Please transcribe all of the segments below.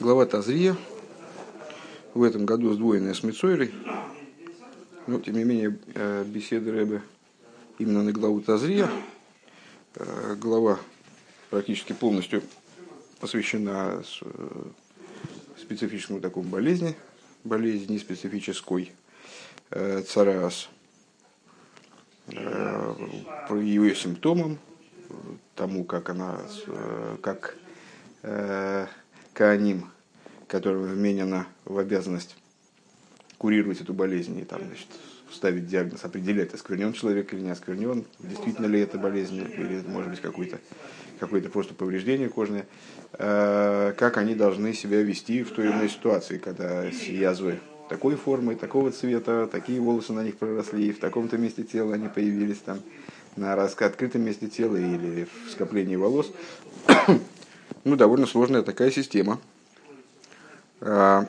Глава Тазрия. В этом году сдвоенная с Мицойрой. Но, тем не менее, э, беседы Рэбе именно на главу Тазрия. Э, глава практически полностью посвящена э, специфическому такому болезни, болезни специфической царас, ее симптомам, тому, как она, как Кааним, которым вменено в обязанность курировать эту болезнь и там, значит, ставить диагноз, определять, осквернен человек или не осквернен, действительно ли это болезнь, или это может быть какое-то какое просто повреждение кожное, э, как они должны себя вести в той или иной ситуации, когда язвы такой формы, такого цвета, такие волосы на них проросли, в таком-то месте тела они появились там, на открытом месте тела или в скоплении волос ну, довольно сложная такая система. А,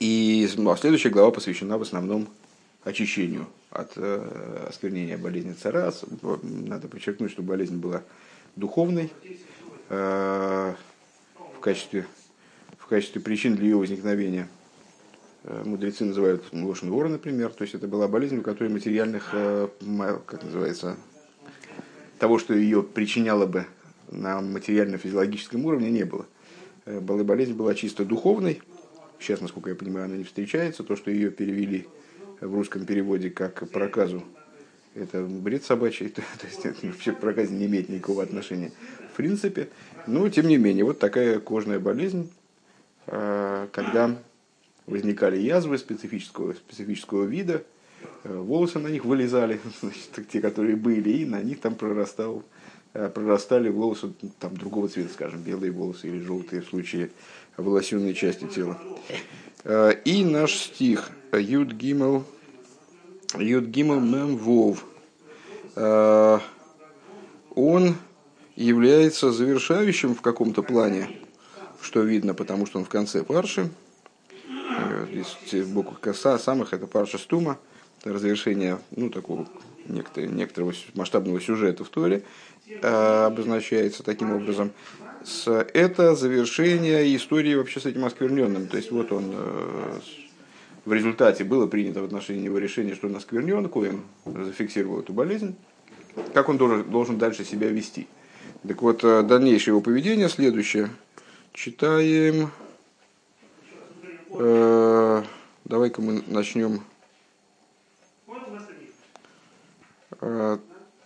и ну, а следующая глава посвящена в основном очищению от э, осквернения болезни царас. Надо подчеркнуть, что болезнь была духовной. Э, в, качестве, в качестве причин для ее возникновения э, мудрецы называют лошен вора, например. То есть это была болезнь, у которой материальных, как называется, того, что ее причиняло бы на материально-физиологическом уровне не было. Э, болезнь была чисто духовной. Сейчас, насколько я понимаю, она не встречается. То, что ее перевели в русском переводе как проказу, это бред собачий, то, есть это вообще к проказе не имеет никакого отношения в принципе. Но, тем не менее, вот такая кожная болезнь, э, когда возникали язвы специфического, специфического вида, э, волосы на них вылезали, значит, те, которые были, и на них там прорастал прорастали волосы там, другого цвета, скажем, белые волосы или желтые в случае волосенной части тела. Э, и наш стих Юд Гимел Юд Гимел Мем Вов э, он является завершающим в каком-то плане, что видно, потому что он в конце парши. Здесь буква коса самых это парша стума, это разрешение ну, такого некоторого, некоторого масштабного сюжета в Торе. Э, обозначается таким образом. Это завершение истории вообще с этим оскверненным. То есть вот он э, в результате было принято в отношении него решение, что он осквернен, Коин зафиксировал эту болезнь. Как он должен, должен дальше себя вести? Так вот, э, дальнейшее его поведение следующее. Читаем. Э, давай-ка мы начнем.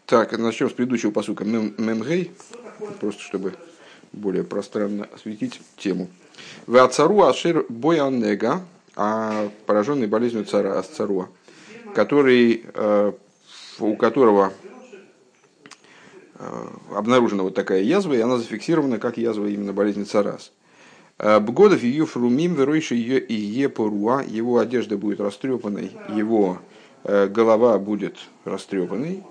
Так, начнем с предыдущего посука Мемгей, просто чтобы более пространно осветить тему. В Ацару Ашир Боянега, а пораженный болезнью цара Асцаруа, который, э, у которого э, обнаружена вот такая язва, и она зафиксирована как язва именно болезни царас. Э, Бгодов ее фрумим веройши ее и епоруа, его одежда будет растрепанной, его голова будет растрепанной,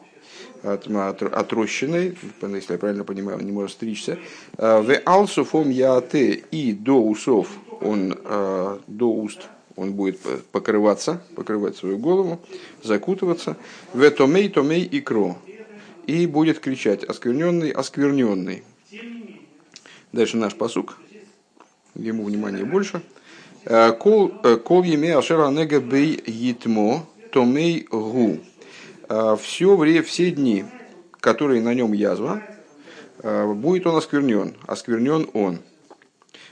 отрощенной, если я правильно понимаю, он не может стричься. А, в алсуфом яате и до усов, он а, до уст он будет покрываться, покрывать свою голову, закутываться. В томей томей и кро. И будет кричать оскверненный, оскверненный. Дальше наш посук. Ему внимание больше. Кол еме ашера нега бей йитмо томей гу. А, все, время, все дни, которые на нем язва, а, будет он осквернен, осквернен он.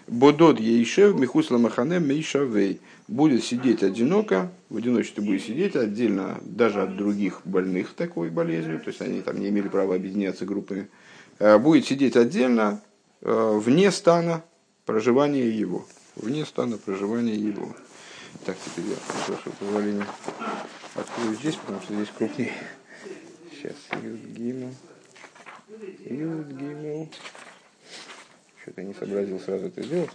Бодод ейшев михусла махане мейшавей. Будет сидеть одиноко, в одиночестве будет сидеть отдельно даже от других больных такой болезнью, то есть они там не имели права объединяться группами. А, будет сидеть отдельно, вне стана проживания его. Вне стана проживания его. Так, теперь я прошу позволения открою здесь, потому что здесь крупнее. Сейчас, Юдгиму. Юдгиму. Что-то не сообразил сразу это сделать.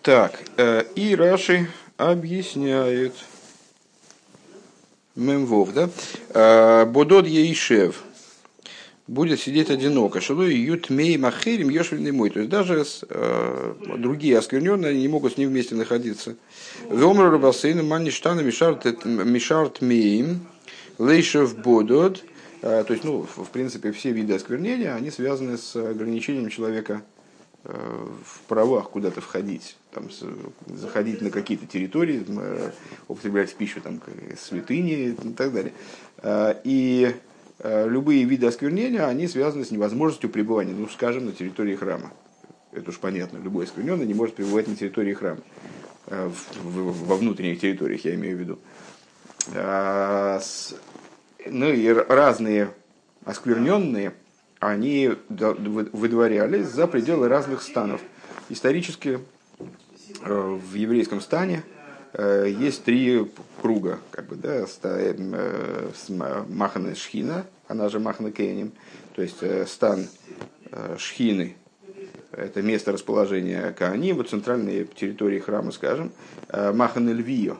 Так, э, и Раши объясняет. Мемвов, да? Э, Бодод Ейшев будет сидеть одиноко. Шилой ют мей махерим ешвельный мой. То есть даже э, другие оскверненные не могут с ним вместе находиться. Вемр рабасейну мани штана мишарт мейм лейшев бодот То есть, ну, в принципе, все виды осквернения, они связаны с ограничением человека в правах куда-то входить, там, заходить на какие-то территории, употреблять в пищу там, святыни и так далее. И любые виды осквернения, они связаны с невозможностью пребывания, ну, скажем, на территории храма. Это уж понятно, любой оскверненный не может пребывать на территории храма. Э, во внутренних территориях, я имею в виду. А, ну и разные оскверненные, они выдворялись за пределы разных станов. Исторически э, в еврейском стане э, есть три круга, как бы, да, Махана Шхина, она же Махана Кейним, то есть стан Шхины, это место расположения Кааним, вот центральной территории храма, скажем, э, Махан Эльвио,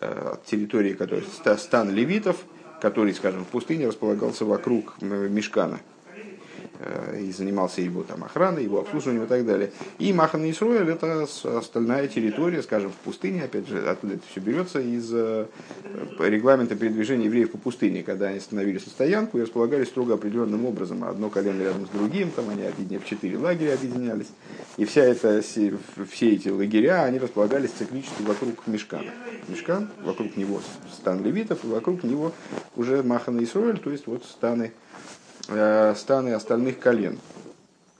э, территории, которой стан левитов, который, скажем, в пустыне располагался вокруг Мешкана – Э, и занимался его там охраной, его обслуживанием и так далее. И Махан Исруэль это остальная территория, скажем, в пустыне, опять же, откуда это все берется, из э, регламента передвижения евреев по пустыне, когда они становились на стоянку и располагались строго определенным образом, одно колено рядом с другим, там они объединяли в четыре лагеря объединялись, и вся это, все, эти лагеря, они располагались циклически вокруг Мешкана. Мешкан, вокруг него стан левитов, и вокруг него уже Махан Исруэль, то есть вот станы Э, станы остальных колен.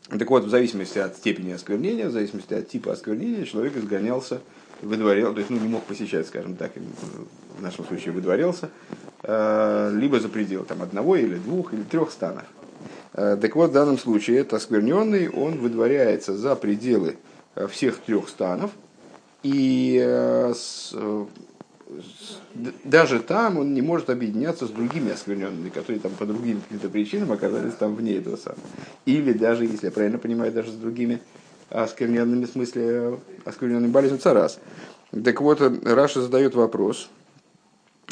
Так вот, в зависимости от степени осквернения, в зависимости от типа осквернения, человек изгонялся, выдворял, то есть ну, не мог посещать, скажем так, в нашем случае выдворялся, э, либо за пределы там, одного или двух или трех станов. Э, так вот, в данном случае это оскверненный, он выдворяется за пределы всех трех станов, и даже там он не может объединяться с другими оскверненными, которые там по другим каким-то причинам оказались там вне этого самого. Или даже, если я правильно понимаю, даже с другими оскверненными, в смысле оскверненными болезнью царас. Так вот, Раша задает вопрос,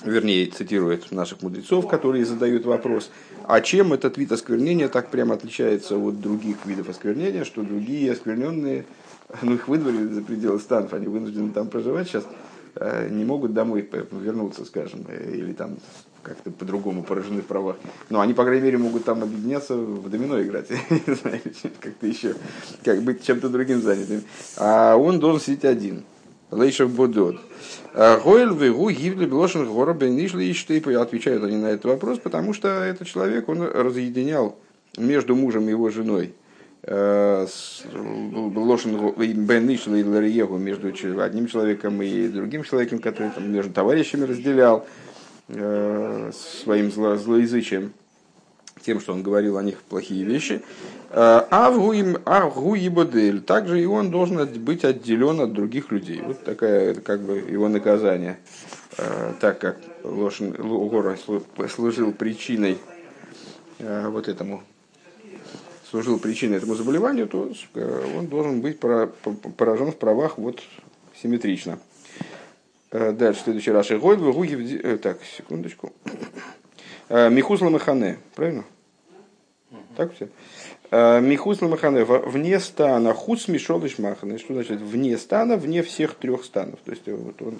вернее, цитирует наших мудрецов, которые задают вопрос, а чем этот вид осквернения так прямо отличается от других видов осквернения, что другие оскверненные, ну их выдворили за пределы станов, они вынуждены там проживать сейчас, не могут домой вернуться, скажем, э, или там как-то по-другому поражены в правах. Но они, по крайней мере, могут там объединяться в домино играть, как-то еще, как быть чем-то другим занятым. А он должен сидеть один. Лейшев Бодот. А Гойл вегу гивли блошен гора бенишли и штейпы. Отвечают они на этот вопрос, потому что этот человек, он разъединял между мужем и его женой Э, Лошен Бен Ишла и Лариегу между одним человеком и другим человеком, который там, между товарищами разделял э, своим зло, злоязычием, тем, что он говорил о них плохие вещи. Э, а Авгуибодель, также и он должен быть отделен от других людей. Вот такая, это как бы его наказание. Так как Лошен Гора служил причиной вот этому служил причиной этому заболеванию, то э, он должен быть поражен в правах вот симметрично. Э, дальше, следующий Раши Гойд, Гуги, э, так, секундочку. Михус Ламахане, правильно? Так все? Михус Ламахане, вне стана, хуц мишолыш маханы. Что значит вне стана, вне всех трех станов? То есть вот он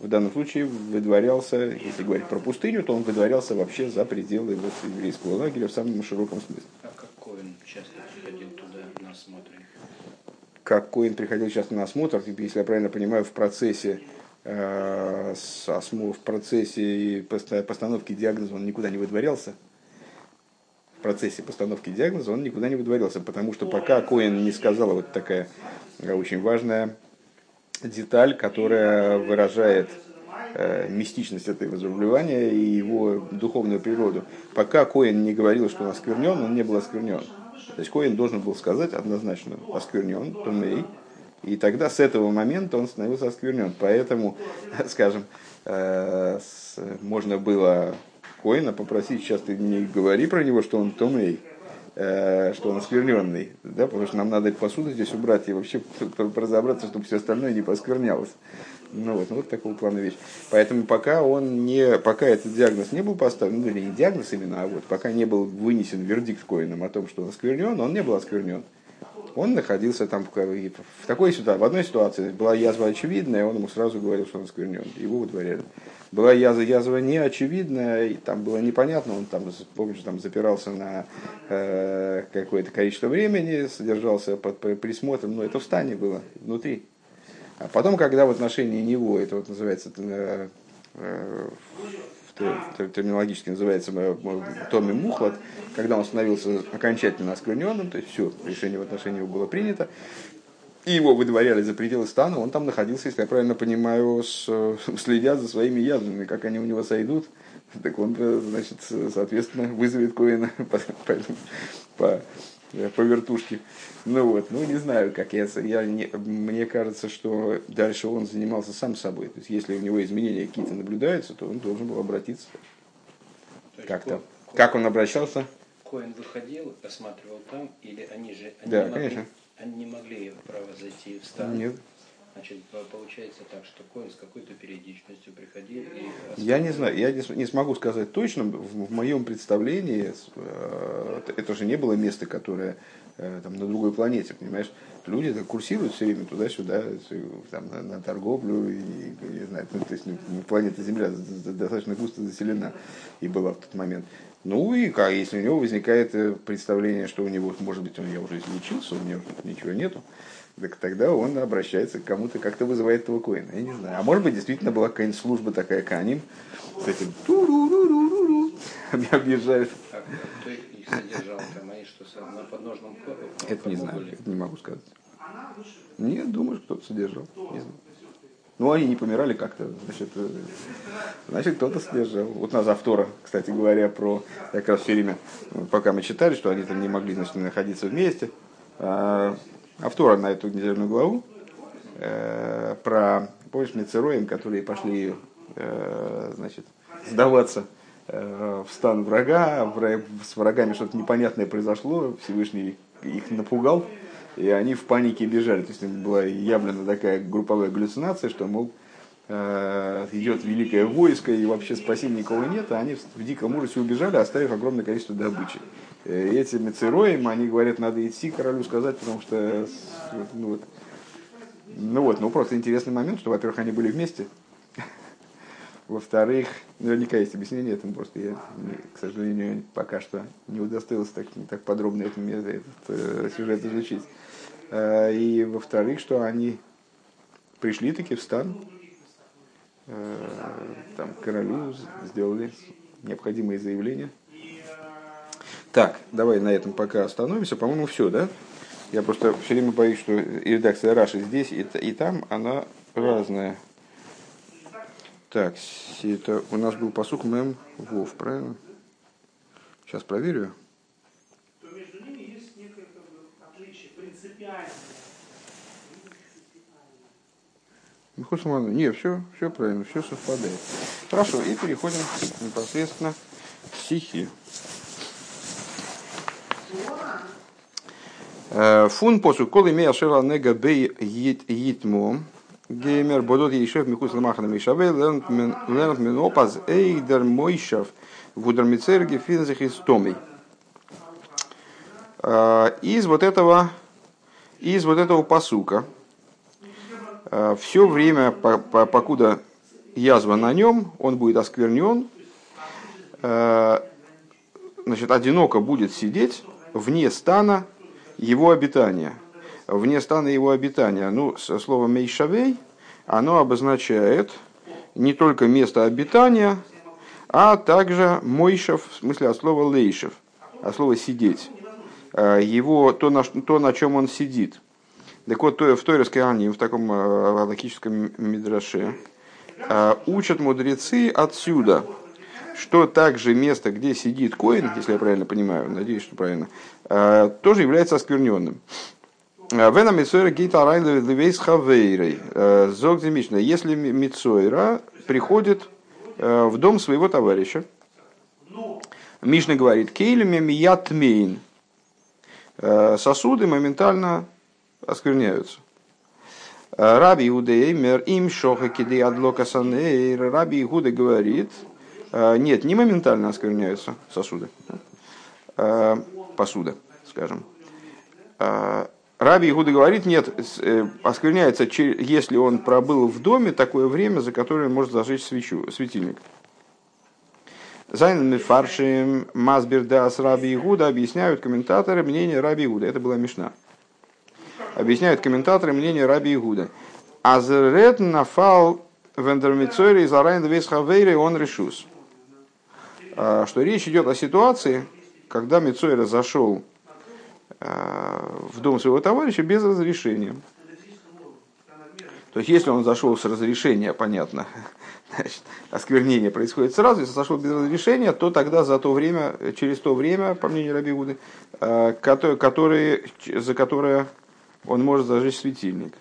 в данном случае выдворялся, если говорить про пустыню, то он выдворялся вообще за пределы вот еврейского лагеря в самом широком смысле. Коин часто приходил туда на осмотр? Как Коин приходил часто на осмотр, если я правильно понимаю, в процессе э, в процессе постановки диагноза он никуда не выдворялся. В процессе постановки диагноза он никуда не выдворялся, потому что пока Коин не сказал вот такая э, очень важная деталь, которая выражает Э, мистичность этого заболевания и его духовную природу. Пока Коин не говорил, что он осквернен, он не был осквернен. То есть Коин должен был сказать однозначно осквернен, тумей, и тогда с этого момента он становился осквернен. Поэтому, скажем, э, можно было Коина попросить, сейчас ты не говори про него, что он тумей, э, что он оскверненный, да, потому что нам надо посуду здесь убрать и вообще разобраться, чтобы все остальное не посквернялось. Ну вот, ну вот такого плана вещь. Поэтому пока он не, пока этот диагноз не был поставлен, ну или не диагноз именно, а вот пока не был вынесен вердикт Коином о том, что он осквернен, он не был осквернен. Он находился там в, в такой ситуации, в одной ситуации была язва очевидная, он ему сразу говорил, что он осквернен, его выдворяли. Была язва, язва неочевидная, и там было непонятно, он там, помнишь, там запирался на э, какое-то количество времени, содержался под присмотром, но это в стане было, внутри. А потом, когда в отношении него, это вот называется, э, э, терминологически называется э, Томи Мухлад, когда он становился окончательно оскверненным, то есть все, решение в отношении его было принято, и его выдворяли за пределы стана, он там находился, если я правильно понимаю, с, следя за своими язвами, как они у него сойдут, так он, э, значит, соответственно, вызовет Коина по, по, по, по вертушке. Ну вот, ну не знаю, как я, я не, мне кажется, что дальше он занимался сам собой. То есть, если у него изменения какие-то наблюдаются, то он должен был обратиться как-то. Как он обращался? Коин выходил, осматривал там, или они же они да, могли, конечно. они не могли право зайти в стан? Нет. Значит, получается так, что Коин с какой-то периодичностью приходил и... Я не знаю, я не, не смогу сказать точно. В, в моем представлении э, это же не было место, которое э, там, на другой планете, понимаешь? Люди так курсируют все время туда-сюда, там, на, на торговлю, и, не знаю, ну, то есть ну, планета Земля достаточно густо заселена и была в тот момент. Ну и как, если у него возникает э, представление, что у него, может быть, он я уже излечился, у него ничего нету, так тогда он обращается к кому-то, как-то вызывает этого коина. Я не знаю. А может быть, действительно была какая-нибудь служба такая, каним, с этим объезжают. Это не знаю, это не могу сказать. Нет, думаешь, кто-то содержал. Не знаю. Ну, они не помирали как-то, значит, э, значит кто-то содержал. Вот на завтора, кстати говоря, про как раз все время, пока мы читали, что они там не могли значит, находиться вместе, а, Автора на эту недельную главу э, про, помнишь, Мецероем, которые пошли э, значит, сдаваться э, в стан врага, враг, с врагами что-то непонятное произошло, Всевышний их напугал, и они в панике бежали. То есть была явлена такая групповая галлюцинация, что, мол, э, идет великое войско, и вообще спасения никого нет, а они в диком ужасе убежали, оставив огромное количество добычи. Э, эти мецероем, они говорят, надо идти королю сказать, потому что, ну вот, ну вот, ну просто интересный момент, что, во-первых, они были вместе, во-вторых, наверняка есть объяснение этому, просто я, к сожалению, пока что не удостоился так, так подробно этот, этот э, сюжет изучить. Э, и во-вторых, что они пришли таки в стан, э, там, королю сделали необходимые заявления – так, давай на этом пока остановимся. По-моему, все, да? Я просто все время боюсь, что редакция Раши здесь, и там, она разная. Так, это у нас был посук Мэм Вов, правильно? Сейчас проверю. Не, все, все правильно, все совпадает. Хорошо, и переходим непосредственно к стихи. Э, фун посу кол имея шела нега бей йитмо. Геймер бодот ешев михус ламахана мишаве лент мен опаз эйдер мойшав вудер мицерги финзих истомий. Э, из вот этого из вот этого посука э, все время, покуда язва на нем, он будет осквернен, значит, одиноко будет сидеть вне стана его обитания. Вне стана его обитания. Ну, слово «мейшавей» оно обозначает не только место обитания, а также мойшев, в смысле от слова лейшев, от слова сидеть. Э, его, то, на, то, на чем он сидит. Так вот, в той раскаянии, в таком э, логическом мидраше, э, учат мудрецы отсюда – что также место, где сидит коин, если я правильно понимаю, надеюсь, что правильно, тоже является оскверненным. Э, Вена Мицойра Райла Левейс Хавейрой. Э, Зог Если Мицойра приходит в дом своего товарища, Мишна говорит, кейлями миятмейн. Сосуды моментально оскверняются. Раби Иудеймер им шоха киды адлока санейр. Раби Игуда говорит, Э, нет, не моментально оскверняются сосуды. Э, посуда, скажем. Раби Игуда говорит, нет, э, оскверняется, если он пробыл в доме такое время, за которое может зажечь свечу, светильник. Зайнами фаршим Масбер Дас Раби Игуда объясняют комментаторы мнение Раби Игуда. Это была Мишна. Объясняют комментаторы мнение Раби Игуда. Азерет нафал вендермицойре из Арайн Весхавейре он решус. А, что речь идет о ситуации, когда Мицойра зашел в дом своего товарища без разрешения. То есть, если он зашел с разрешения, понятно, значит, осквернение происходит сразу, если зашел без разрешения, то тогда за то время, через то время, по мнению Раби Гуды, а, который, за которое он может зажечь светильник.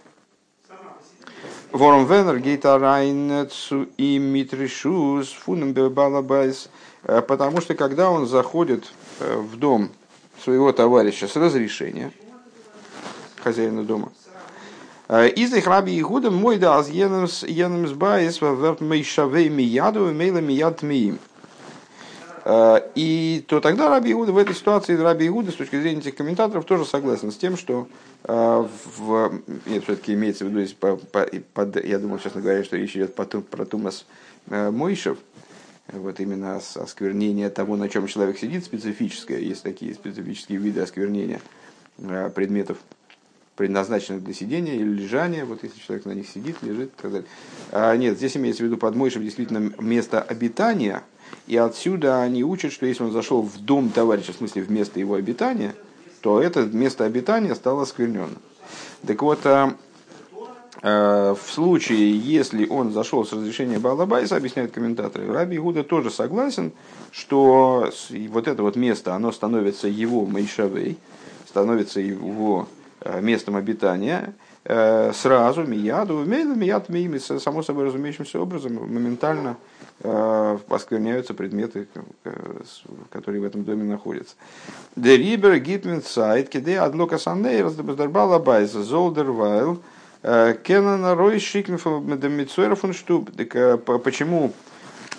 Ворон Венер, Гейтарайнецу и Митришус, Фунем Балабайс, а, потому что когда он заходит э, в дом своего товарища с разрешения хозяина дома, из их раби Игуда мой да аз еном сбаис верт мейшавей мияду мейла мияд миим. И то тогда Раби Иуда в этой ситуации, Раби Иуда, с точки зрения этих комментаторов, тоже согласен с тем, что э, в, нет, все-таки имеется в виду, здесь по, по, под, я думал, честно говоря, что речь идет по, про Тумас э, Мойшев, вот именно осквернение того, на чем человек сидит, специфическое, есть такие специфические виды осквернения э, предметов, предназначенных для сидения или лежания, вот если человек на них сидит, лежит и так далее. А, нет, здесь имеется в виду под Мойшев действительно место обитания, и отсюда они учат, что если он зашел в дом товарища, в смысле в место его обитания, то это место обитания стало оскверненным. Так вот, а, в случае, если он зашел с разрешения Балабайса, объясняют комментаторы, Раби Игуда тоже согласен, что вот это вот место, оно становится его Мейшавей, становится его Э, местом обитания, э, сразу мияду, мияд мияд само собой разумеющимся образом моментально э, оскверняются предметы, которые в этом доме находятся. Дерибер гитмен сайт, киде адлока санней, раздабаздарбала байза, золдер вайл, кенана рой медамицуэров штуб. Почему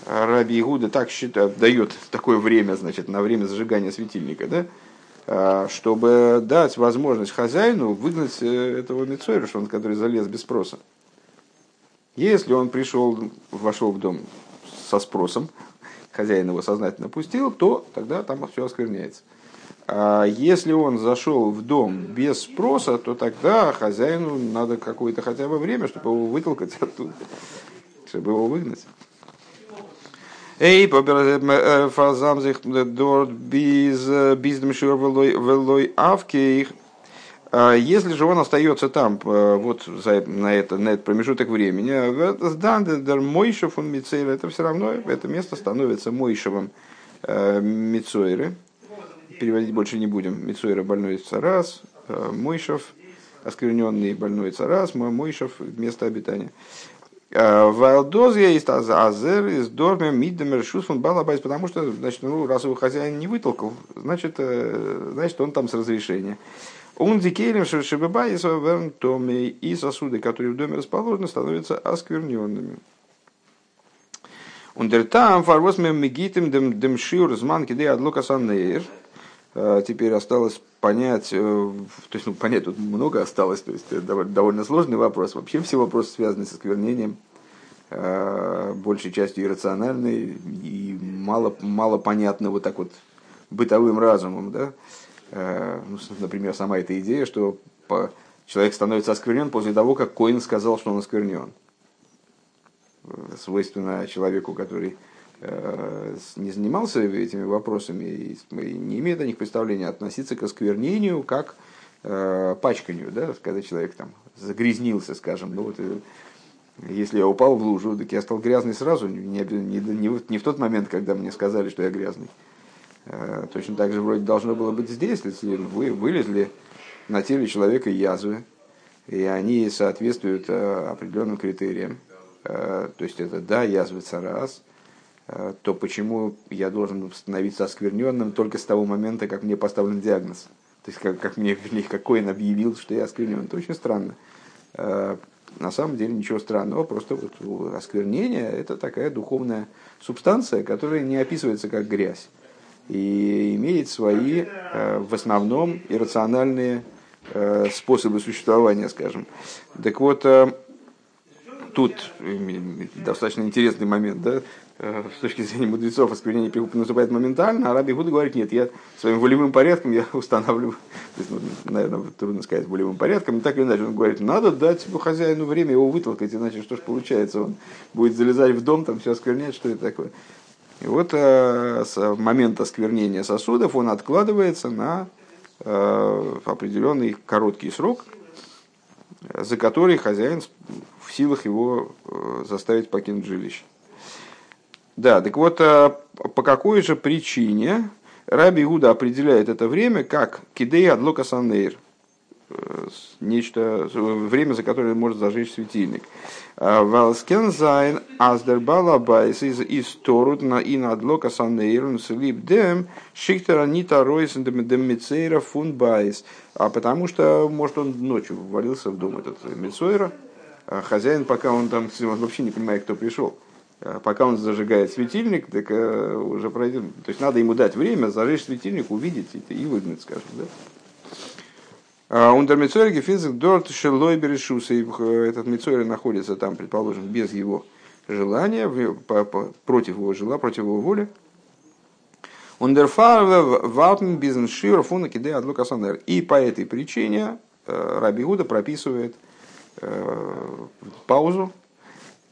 Раби Игуда так считает, дает такое время, значит, на время зажигания светильника, да? Чтобы дать возможность хозяину выгнать э, этого Мицойруша, который залез без спроса. Если он пришел, вошел в дом со спросом, хозяин его сознательно пустил, то тогда там все оскверняется. А если он зашел в дом без спроса, то тогда хозяину надо какое-то хотя бы время, чтобы его вытолкать оттуда, чтобы его выгнать. Эй, фазам sich dort bis bis dem Schur велой авкейх. Если же он остается там, вот за, на, это, на этот промежуток времени, Мицейра, это все равно, это место становится Мойшевым Мицойры. Переводить больше не будем. Мицойра больной царас, Мойшев оскверненный больной царас, Мойшев место обитания. Валдозия есть азер из дорме миддемер шусфун балабайс, потому что, значит, ну, раз его хозяин не вытолкал, значит, э, значит, он там с разрешения. Он дикелем шебебайс томи и сосуды, которые в доме расположены, становятся оскверненными. Ундертам фарвосмем мегитем дем дем шиур зман кидей адлока саннейр. Э, теперь осталось понять, э, то есть ну, понять тут много осталось, то есть это довольно сложный вопрос. Вообще все вопросы, связанные с осквернением, э, большей частью иррациональные и мало, мало понятны вот так вот бытовым разумом. Да? Ну, например, сама эта идея, что человек становится осквернен после того, как Коин сказал, что он осквернен. Свойственно человеку, который не занимался этими вопросами и не имеет о них представления, относиться к осквернению как э, пачканию, да, когда человек там загрязнился, скажем, ну вот э, если я упал в лужу, так я стал грязный сразу, не, не, не, не в тот момент, когда мне сказали, что я грязный. Точно так же вроде должно было быть здесь, если вы вылезли на теле человека язвы, и они соответствуют определенным критериям. То есть это да, язвится раз, Э, то почему я должен становиться оскверненным только с того момента, как мне поставлен диагноз? То есть, как, как мне, вернее, какой он объявил, что я осквернен. Это очень странно. Э, на самом деле ничего странного, просто вот осквернение – это такая духовная субстанция, которая не описывается как грязь и имеет свои, э, в основном, иррациональные э, способы существования, скажем. Так вот, э, тут достаточно интересный момент, да, с точки зрения мудрецов осквернение прикупа наступает моментально, а Раби Гуда говорит, нет, я своим волевым порядком я устанавливаю, то есть, ну, наверное, трудно сказать волевым порядком, и так или иначе он говорит, надо дать хозяину время его вытолкать, иначе что ж получается, он будет залезать в дом, там все осквернять, что это такое. И вот э, с момента осквернения сосудов он откладывается на э, определенный короткий срок, за который хозяин в силах его э, заставить покинуть жилище. Да, так вот, э, по какой же причине Раби Иуда определяет это время как кидей адлока санейр, э, нечто, время, за которое может зажечь светильник. Валскен зайн аздербала байс из из торут на и на адлока санейрун слип дем шиктера нита ройс дем мицейра фун байс. А потому что, может, он ночью ввалился в дом этот мицейра, а хозяин, пока он там, он вообще не понимает, кто пришел. А пока он зажигает светильник, так э, уже пройдет. То есть надо ему дать время зажечь светильник, увидеть и, и выгнать, скажем, да. Ундер Мицойр физик дорт шелой берешуса. Этот Мицойр находится там, предположим, без его желания, против его жила, против его воли. Ундерфар валтен бизнес шир фуна киде адлукасанер. И по этой причине э, Раби Гуда прописывает э, паузу,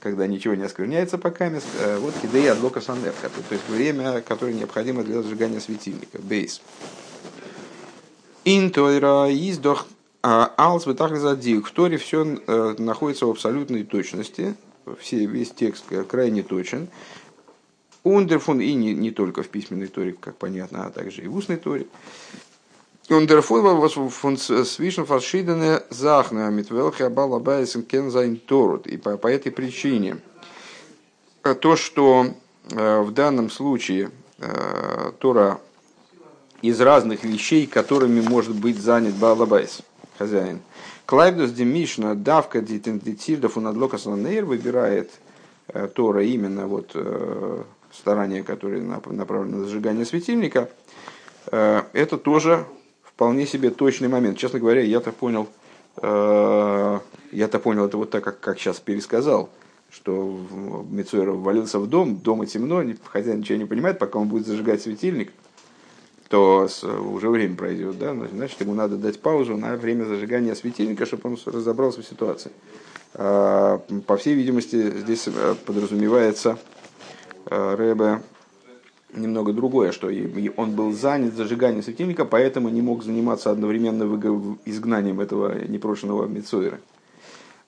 когда ничего не оскверняется пока, э, вот кидея адлока санер, то есть время, которое необходимо для зажигания светильника, бейс. Интойра издох алс задик. В Торе все э, находится в абсолютной точности. Все, весь текст крайне точен. Ундерфун и не, не только в письменной торе, как понятно, а также и в устной торе. Ундерфун was von zwischen verschiedene Sachen mit welcher Балабайсен Кензайн Торут. И по, по этой причине э, то, что э, в данном случае Тора из разных вещей, которыми может быть занят Балабайс, хозяин. Клайбдус Демишна давка дитендитивдов унадлока санейр выбирает э, Тора именно вот э, старания, которые направлены на зажигание светильника. Э, это тоже вполне себе точный момент. Честно говоря, я-то понял, э, я-то понял это вот так, как, как сейчас пересказал, что Мицуэр ввалился в дом, дома темно, хозяин ничего не понимает, пока он будет зажигать светильник – то уже время пройдет, да, значит, ему надо дать паузу на время зажигания светильника, чтобы он разобрался в ситуации. А, по всей видимости, здесь э, подразумевается э, Рэбе немного другое, что он был занят зажиганием светильника, поэтому не мог заниматься одновременно изгнанием этого непрошенного Мицуэра.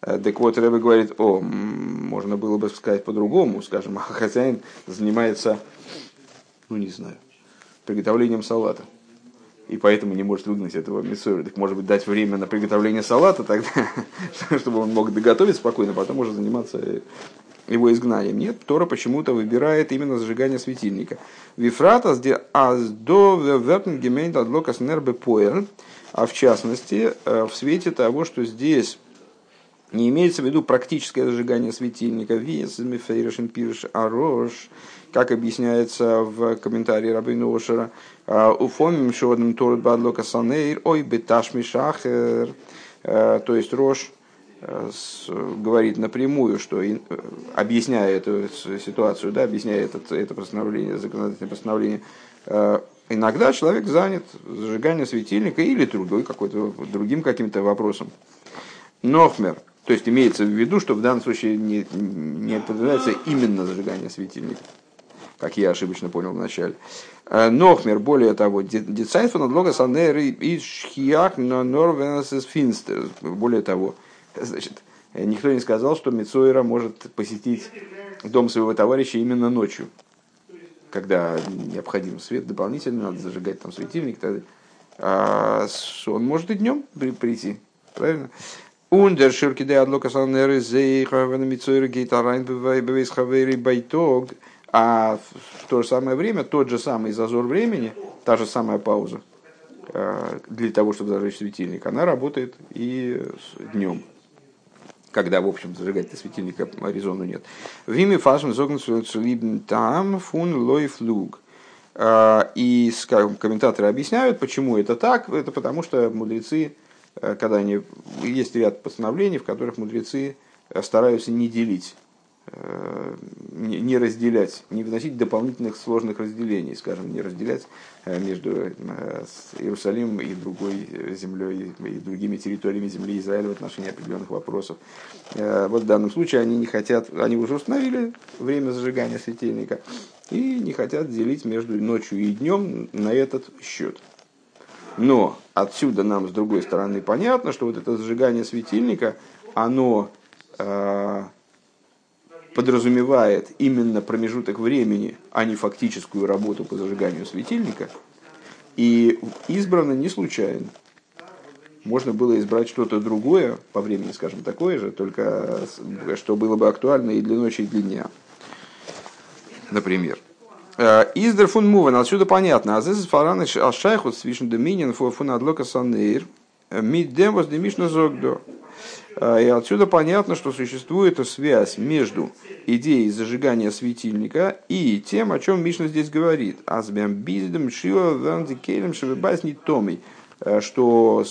Э, так вот, Рэбе говорит, о, можно было бы сказать по-другому, скажем, а хозяин занимается, ну не знаю, приготовлением салата. И поэтому не может выгнать этого мясора. Так может быть дать время на приготовление салата тогда, чтобы он мог доготовить спокойно, потом уже заниматься его изгнанием. Нет, Тора почему-то выбирает именно зажигание светильника. Вифратас де аздо вертенгемейн адлокас нербе поэр, а в частности э, в свете того, что здесь не имеется в виду практическое зажигание светильника, вес, мифейришин пирш, арош, как объясняется в комментарии Рабину Ошера, «А, уфомим шодным торут бадлока санейр, ой беташ мишахер, а, то есть Рош а, говорит напрямую, что объясняя эту ситуацию, да, объясняя это, это постановление, законодательное постановление, иногда человек занят зажиганием светильника или другой какой-то, другим каким-то вопросом. Нохмер, то есть имеется в виду, что в данном случае не, не подразумевается именно зажигание светильника как я ошибочно понял вначале. Э, Нохмер, более того, децайфа надлога санеры и шхиак на норвенсис финстер. Более того, значит, никто не сказал, что Мицойра может посетить дом своего товарища именно ночью, когда необходим свет дополнительно, надо зажигать там светильник. А он может и днем прийти, правильно? Ундер ширкиде адлока санеры зейха вен Мицойра гейтарайн бывайбевейс хавери байтог – а в то же самое время тот же самый зазор времени, та же самая пауза э, для того, чтобы зажечь светильник, она работает и днем. Когда, в общем, зажигать светильника резону нет. Вими фашн зогнсулибн там фун лой флуг. Э, и комментаторы объясняют, почему это так. Это потому что мудрецы э, когда они, есть ряд постановлений, в которых мудрецы стараются не делить не разделять, не вносить дополнительных сложных разделений, скажем, не разделять э, между э, Иерусалимом и другой землей и другими территориями земли Израиля в отношении определенных вопросов. Вот в данном случае они не хотят, они уже установили время зажигания светильника и не хотят делить между ночью и днем на этот счет. Но отсюда нам с другой стороны понятно, что вот это зажигание светильника, оно подразумевает именно промежуток времени, а не фактическую работу по зажиганию светильника, и избрано не случайно. Можно было избрать что-то другое, по времени, скажем, такое же, только что было бы актуально и для ночи, и для дня. Например. Э, Издер фун мувен, отсюда понятно. А здесь фараны ашайхут свишен доминин фун адлока санейр. Мид дем воз демишна зогдо. Э, и отсюда понятно, что существует связь между идеей зажигания светильника и тем, о чем Мишна здесь говорит. Азбям биздем шио вандикелем шевебайс не томий. Э, что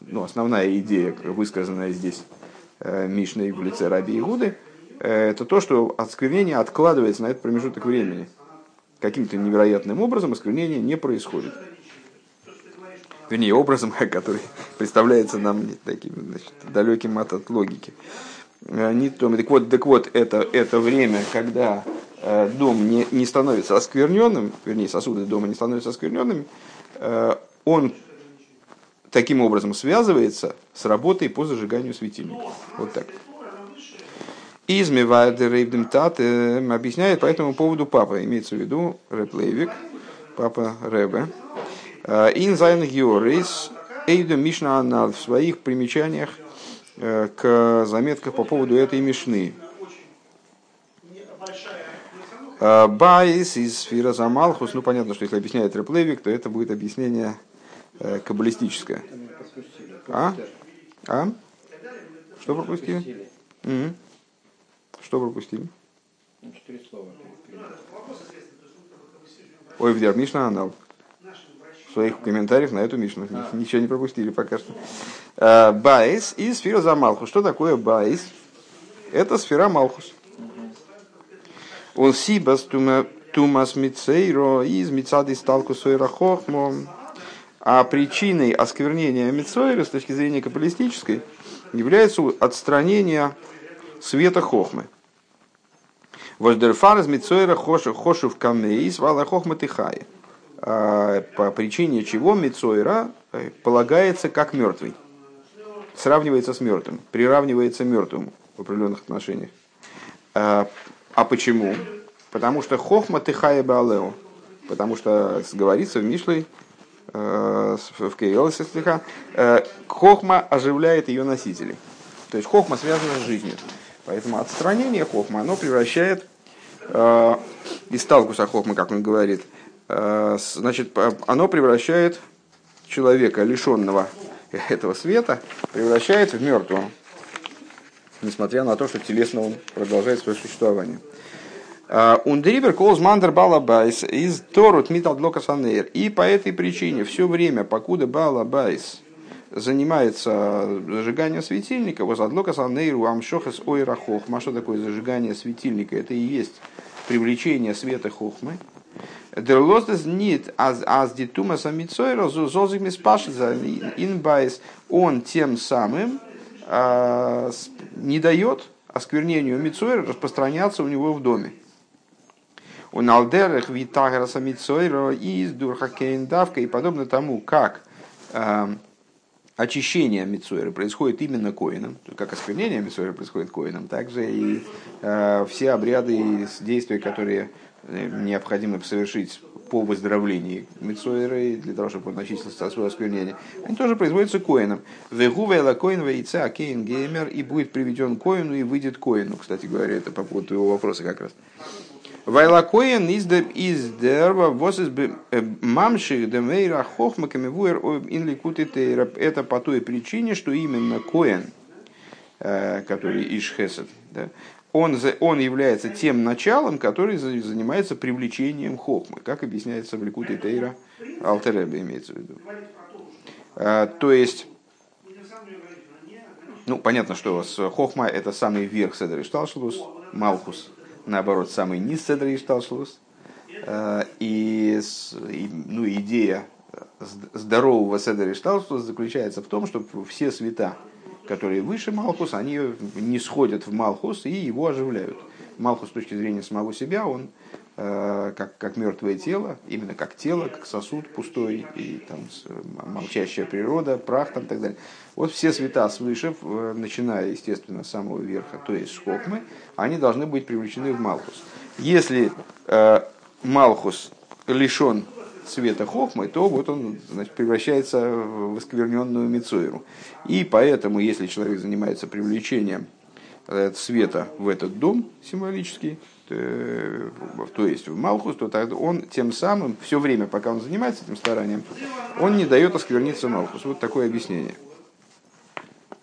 ну, основная идея, высказанная здесь э, Мишной в лице Раби Игуды, это то, что осквернение откладывается на этот промежуток времени. Каким-то невероятным образом осквернение не происходит вернее, образом, который представляется нам таким значит, далеким от, от логики. Так вот, так вот это, это время, когда э, дом не, не становится оскверненным, вернее, сосуды дома не становятся оскверненными, э, он таким образом связывается с работой по зажиганию светильника. Вот так. Измевает Рейбдем Тат объясняет по этому поводу папа, имеется в виду Рэп Лейвик, папа Рэбе, Ин зайн георис эйду мишна анал в своих примечаниях э, к заметках по поводу этой мишны. Э, Байс из сфера Замалхус, ну понятно, что если объясняет Реплевик, то это будет объяснение э, каббалистическое. А? А? Что пропустили? Угу. Что пропустили? Четыре слова. Ой, в Мишна Анал своих комментариях на эту Мишну. Ничего не пропустили пока что. Э, Байс и сфера за Малхус. Что такое Байс? Это сфера Малхус. Он сибас тумас мицейро из мицады сталку сойра хохмо. А причиной осквернения Мицойра с точки зрения капиталистической является отстранение света хохмы. Воздерфар из Мицойра хошу в камейс вала хохма тихая. А, по причине чего Мицойра э, полагается как мертвый. Сравнивается с мертвым, приравнивается мертвому в определенных отношениях. А, а почему? Потому что хохма тыхая баалео. Потому что говорится в Мишлей, э, в Кейлосе стиха, э, хохма оживляет ее носителей. То есть хохма связана с жизнью. Поэтому отстранение хохма, оно превращает из сталкуса хохма, как он говорит, Э, значит, оно превращает человека, лишенного этого света, превращает в мертвого, несмотря на то, что телесно он продолжает свое существование. Ундривер колз мандер балабайс из торут санейр. И по этой причине все время, покуда балабайс занимается зажиганием светильника, возадлока санейру амшохас ойра хохма. Что такое зажигание светильника? Это и есть привлечение света хохмы. Дерлостес нит аз аз дитума самицойра зозик миспашица инбайс. Он тем самым а, не дает осквернению мицойра распространяться у него в доме. У налдерах витагра самицойра из дурхакейн давка и подобно тому, как а, очищение Мицойра происходит именно коином, как осквернение Мицойра происходит коином, также и э, все обряды и действия, которые необходимо совершить по выздоровлению Мицуэры, для того, чтобы он очистился свое осквернение, они тоже производятся коином. Вегувела коин вейца кейн геймер и будет приведен коину и выйдет коину. Кстати говоря, это по поводу его вопроса как раз. Вайла коин из дерва вос из э, мамших демейра хохмаками вуэр инликути Это по той причине, что именно коин, э, который ишхесед, да, он, он является тем началом, который занимается привлечением хохмы, как объясняется в Ликуте Тейра, Алтеребе имеется в виду. А, то есть, Ну, понятно, что с Хохма это самый верх Седри Шталшелус, Малхус, наоборот, самый низ Седри Шталшелус. Э, и, и ну, идея здорового Седри Шталшелус заключается в том, что все света, которые выше Малхус, они не сходят в Малхус и его оживляют. Малхус с точки зрения самого себя, он Э, как, как мертвое тело, именно как тело, как сосуд пустой, и там молчащая природа, прах там и так далее. Вот все света свыше, начиная, естественно, с самого верха, то есть с Хохмы, они должны быть привлечены в Малхус. Если э, Малхус лишен света Хохмы, то вот он значит, превращается в оскверненную Мицуэру. И поэтому, если человек занимается привлечением э, света в этот дом символический, Э, то есть в Малхус, то тогда он тем самым, все время, пока он занимается этим старанием, он не дает оскверниться Малхус. Вот такое объяснение.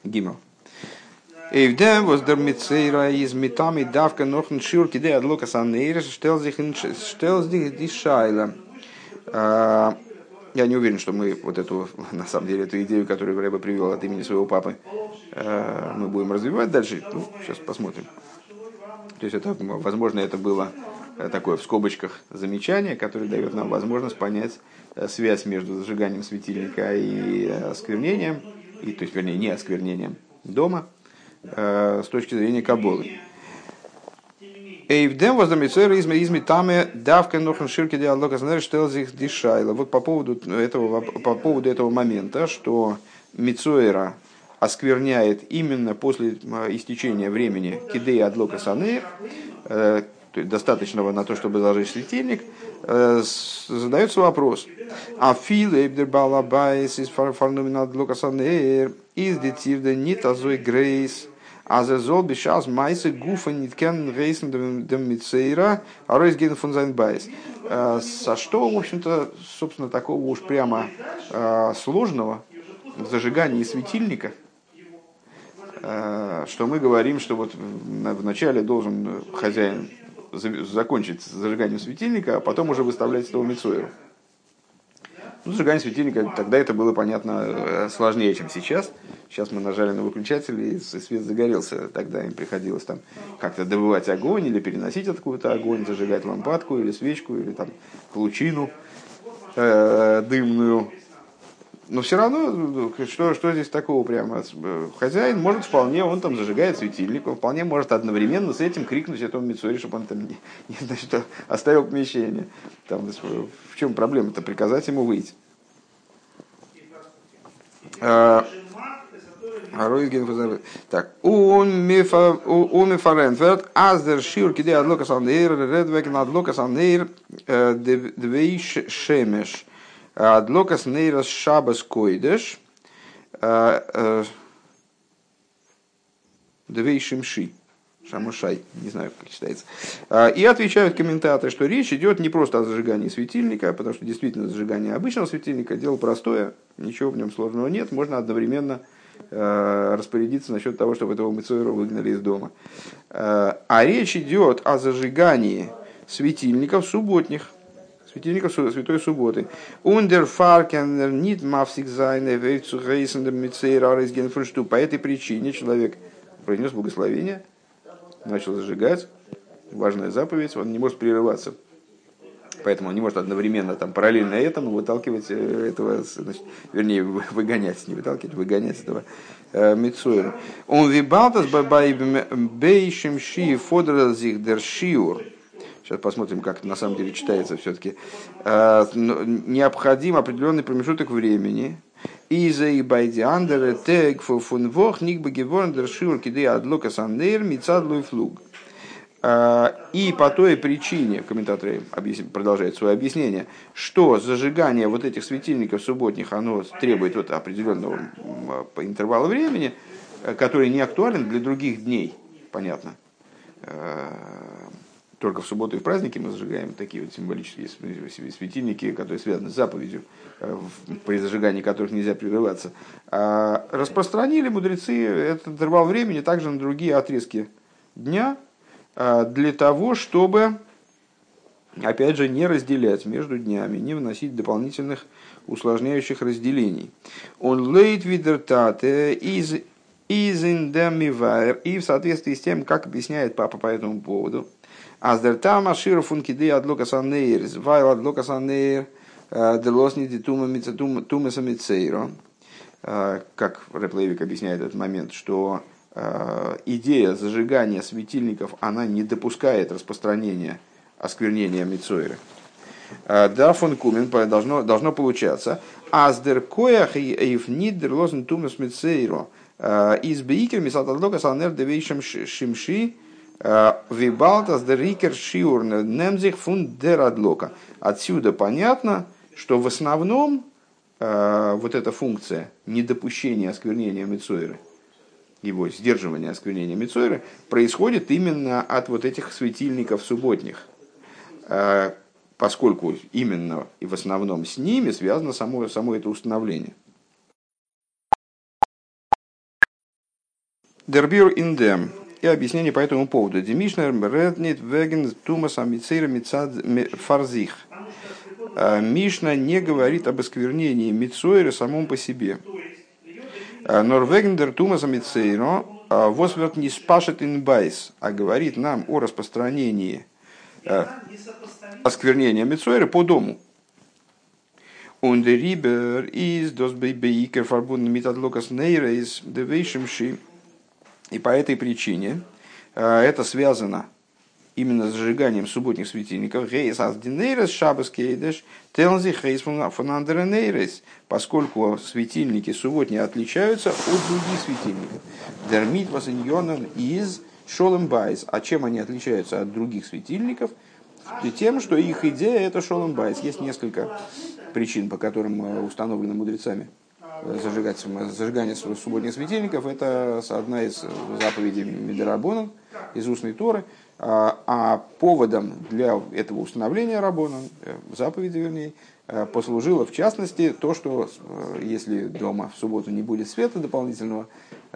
Гимал. Эйвдем воз дер мицейра из метами давка нохн ширки де адлока санейра штел sich ди шайла. А, я не уверен, что мы вот эту, на самом деле, эту идею, которую Рэба привел от имени своего папы, э, мы будем развивать дальше. Ну, сейчас посмотрим. То есть это, возможно, это было э, такое в скобочках замечание, которое дает нам возможность понять э, связь между зажиганием светильника и осквернением, и, то есть, вернее, не осквернением дома, с точки зрения Каболы. Эйвдем воздамицер изми таме давка нохен ширки диалога знер штелзих дишайла. Вот по поводу этого, по поводу этого момента, что Мицуэра оскверняет именно после истечения времени кидей адлока санейр, э, достаточного на то, чтобы зажечь светильник, э, задается вопрос. А филейбдер балабайс из фарнумина адлока санейр из детивда нит грейс а за зол бешаз майсы гуфа ниткен рейсен дем мицейра, а рейсген фон зайн байс. Со что, в общем-то, собственно, такого уж прямо сложного в зажигании светильника – Э, что мы говорим, что вот вначале должен хозяин закончить зажиганием светильника, а потом уже выставлять этого мицуэру. Ну, зажигание светильника, тогда это было понятно э, сложнее, чем сейчас. Сейчас мы нажали на выключатель, и свет загорелся. Тогда им приходилось там как-то добывать огонь, или переносить откуда-то огонь, зажигать лампадку, или свечку, или там лучину э, дымную но все равно, что, что здесь такого прямо? Хозяин может вполне, он там зажигает светильник, он вполне может одновременно с этим крикнуть этому Мицури, чтобы он там не, не значит, оставил помещение. Там, в чем проблема-то? Приказать ему выйти. А, так, он мифарентверт, аздер шир киде адлока сандейр, редвек адлока сандейр, э, двейш шемеш. Адлокас нейрос шабас койдеш. Э, э, Двей шимши. Шамушай, не знаю, как читается. Э, и отвечают комментаторы, что речь идет не просто о зажигании светильника, потому что действительно зажигание обычного светильника дело простое, ничего в нем сложного нет, можно одновременно распорядиться насчет того, чтобы этого Мецуэра выгнали из дома. А речь идет о зажигании светильников субботних светильников Святой Субботы. Ундер фаркен нит мавсик зайне вейцу гейсендем мицейра фуншту. По этой причине человек произнес благословение, начал зажигать, важная заповедь, он не может прерываться. Поэтому он не может одновременно там, параллельно этому выталкивать э, этого, значит, вернее, выгонять, не выталкивать, выгонять этого э, Мицуэра. Он вибалтас бейшим ши фодразих дер шиур. Сейчас посмотрим, как на самом деле читается все-таки. А, необходим определенный промежуток времени. Иза и байди андер тег фун вох ник багеворн дер шиур киды адлока сандер мицадлуй флуг. А, и по той причине, комментаторы продолжают свое объяснение, что зажигание вот этих светильников субботних, оно требует вот определенного интервала времени, который не актуален для других дней, понятно а, только в субботу и в праздники мы зажигаем такие вот символические светильники, которые связаны с заповедью, э, при зажигании которых нельзя прерываться. А распространили мудрецы этот интервал времени также на другие отрезки дня а, для того, чтобы, опять же, не разделять между днями, не вносить дополнительных усложняющих разделений. Он лейт видертате из изиндемивайр, и в соответствии с тем, как объясняет папа по этому поводу, Аздертама Шира функиды адлока санейр, вайл адлока санейр, делоснити тумаса мицейро, как Реплевик объясняет этот момент, что идея зажигания светильников, она не допускает распространения осквернения Мицойры. Да, фон Кумен должно, должно получаться. Аздер коях и эйфнидер лозен тумас мицейро. Из бейкер мисатадлога салнер девейшем шимши вибалтас дерикер шиур немзих фун дерадлока. Отсюда понятно, что в основном вот эта функция недопущения осквернения Мицойры, его сдерживания осквернения Мицойры, происходит именно от вот этих светильников субботних поскольку именно и в основном с ними связано само, само это установление. Дербир индем. И объяснение по этому поводу. Демишнер реднит веген тумас амицейра фарзих. А, Мишна не говорит об осквернении Мицойра самом по себе. А, Норвегендер тумас амицейро а, восверт не спашет инбайс, а говорит нам о распространении осквернения Мицойры по дому. Und der Rieber ist das Beiker verbunden mit. И по этой причине это связано именно с зажиганием субботних светильников. Гейс аз динейрес шабас кейдеш, телзи хейс фонандеренейрес, поскольку светильники субботние отличаются от других светильников. Дермит васиньонан из шолем байс. А чем они отличаются от других светильников – тем, что их идея это шолом байс. Есть несколько причин, по которым э, установлены мудрецами э, зажигать, зажигание субботних светильников. Это одна из заповедей Медерабона из устной Торы. А, а поводом для этого установления Рабона, э, заповеди вернее, послужило в частности то, что если дома в субботу не будет света дополнительного,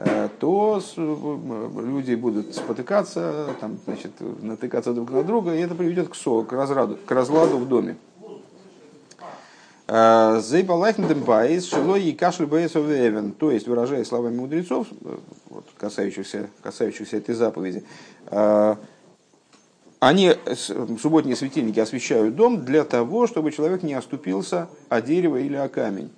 Э, то э, люди будут спотыкаться, там, значит, натыкаться друг на друга, и это приведет к ссору, к, разраду, к разладу в доме. Э, Зейбалайхндембайс, шилой и кашль эвен, то есть, выражая словами мудрецов, вот, касающихся, касающихся этой заповеди, они, субботние светильники, освещают дом для того, чтобы человек не оступился о дерево или о камень.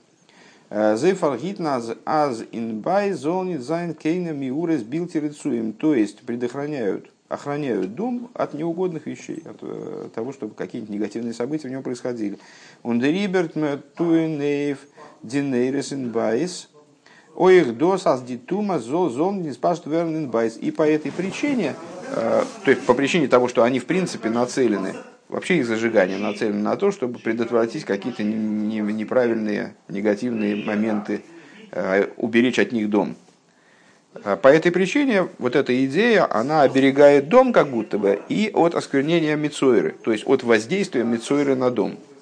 Билтирицуем. То есть предохраняют, охраняют дом от неугодных вещей, от э, того, чтобы какие-нибудь негативные события в нем происходили. Ундериберт туенейв динейрес инбайс. Оих дос аз дитума зо зон не спашт инбайс. И по этой причине, э, то есть по причине того, что они в принципе нацелены вообще их зажигание нацелено на то, чтобы предотвратить какие-то неправильные, негативные моменты, э, уберечь от них дом. А по этой причине вот эта идея, она оберегает дом как будто бы и от осквернения Мицойры, то есть от воздействия Мицойры на дом.